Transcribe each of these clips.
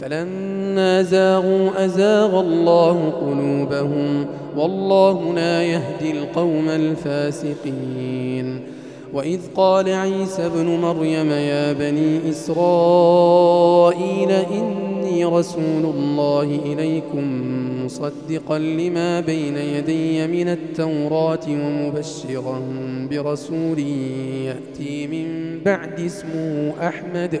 فلما زاغوا أزاغ الله قلوبهم والله لا يهدي القوم الفاسقين. وإذ قال عيسى ابن مريم يا بني إسرائيل إني رسول الله إليكم مصدقا لما بين يدي من التوراة ومبشرا برسول يأتي من بعد اسمه أحمد.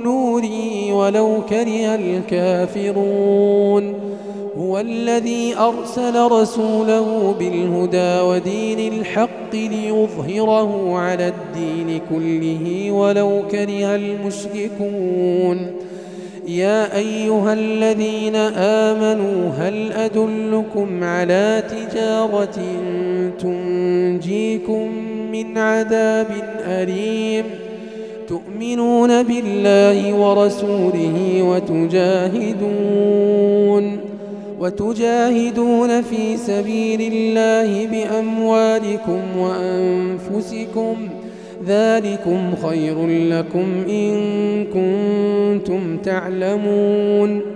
نوري ولو كره الكافرون هو الذي أرسل رسوله بالهدى ودين الحق ليظهره على الدين كله ولو كره المشركون. يا أيها الذين آمنوا هل أدلكم على تجارة تنجيكم من عذاب أليم؟ تؤمنون بالله ورسوله وتجاهدون وتجاهدون في سبيل الله بأموالكم وأنفسكم. ذلكم خير لكم إن كنتم تعلمون.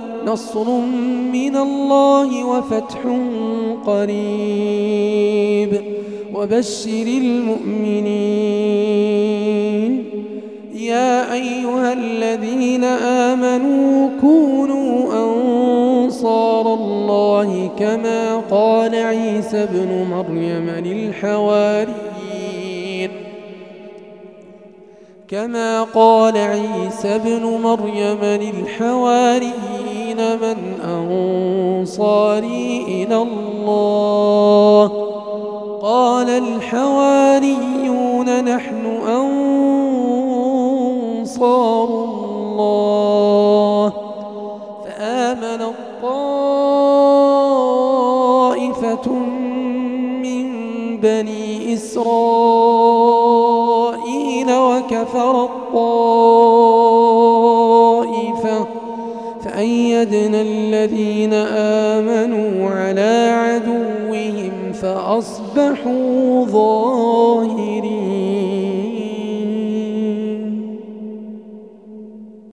نصر من الله وفتح قريب. وبشر المؤمنين. يا أيها الذين آمنوا كونوا أنصار الله كما قال عيسى ابن مريم للحواريين. كما قال عيسى ابن مريم للحواريين. من أنصاري إلى الله. قال الحواريون نحن أنصار الله. فآمن الطائفة من بني إسرائيل وكفر الطائفة فأصبحوا ظاهرين.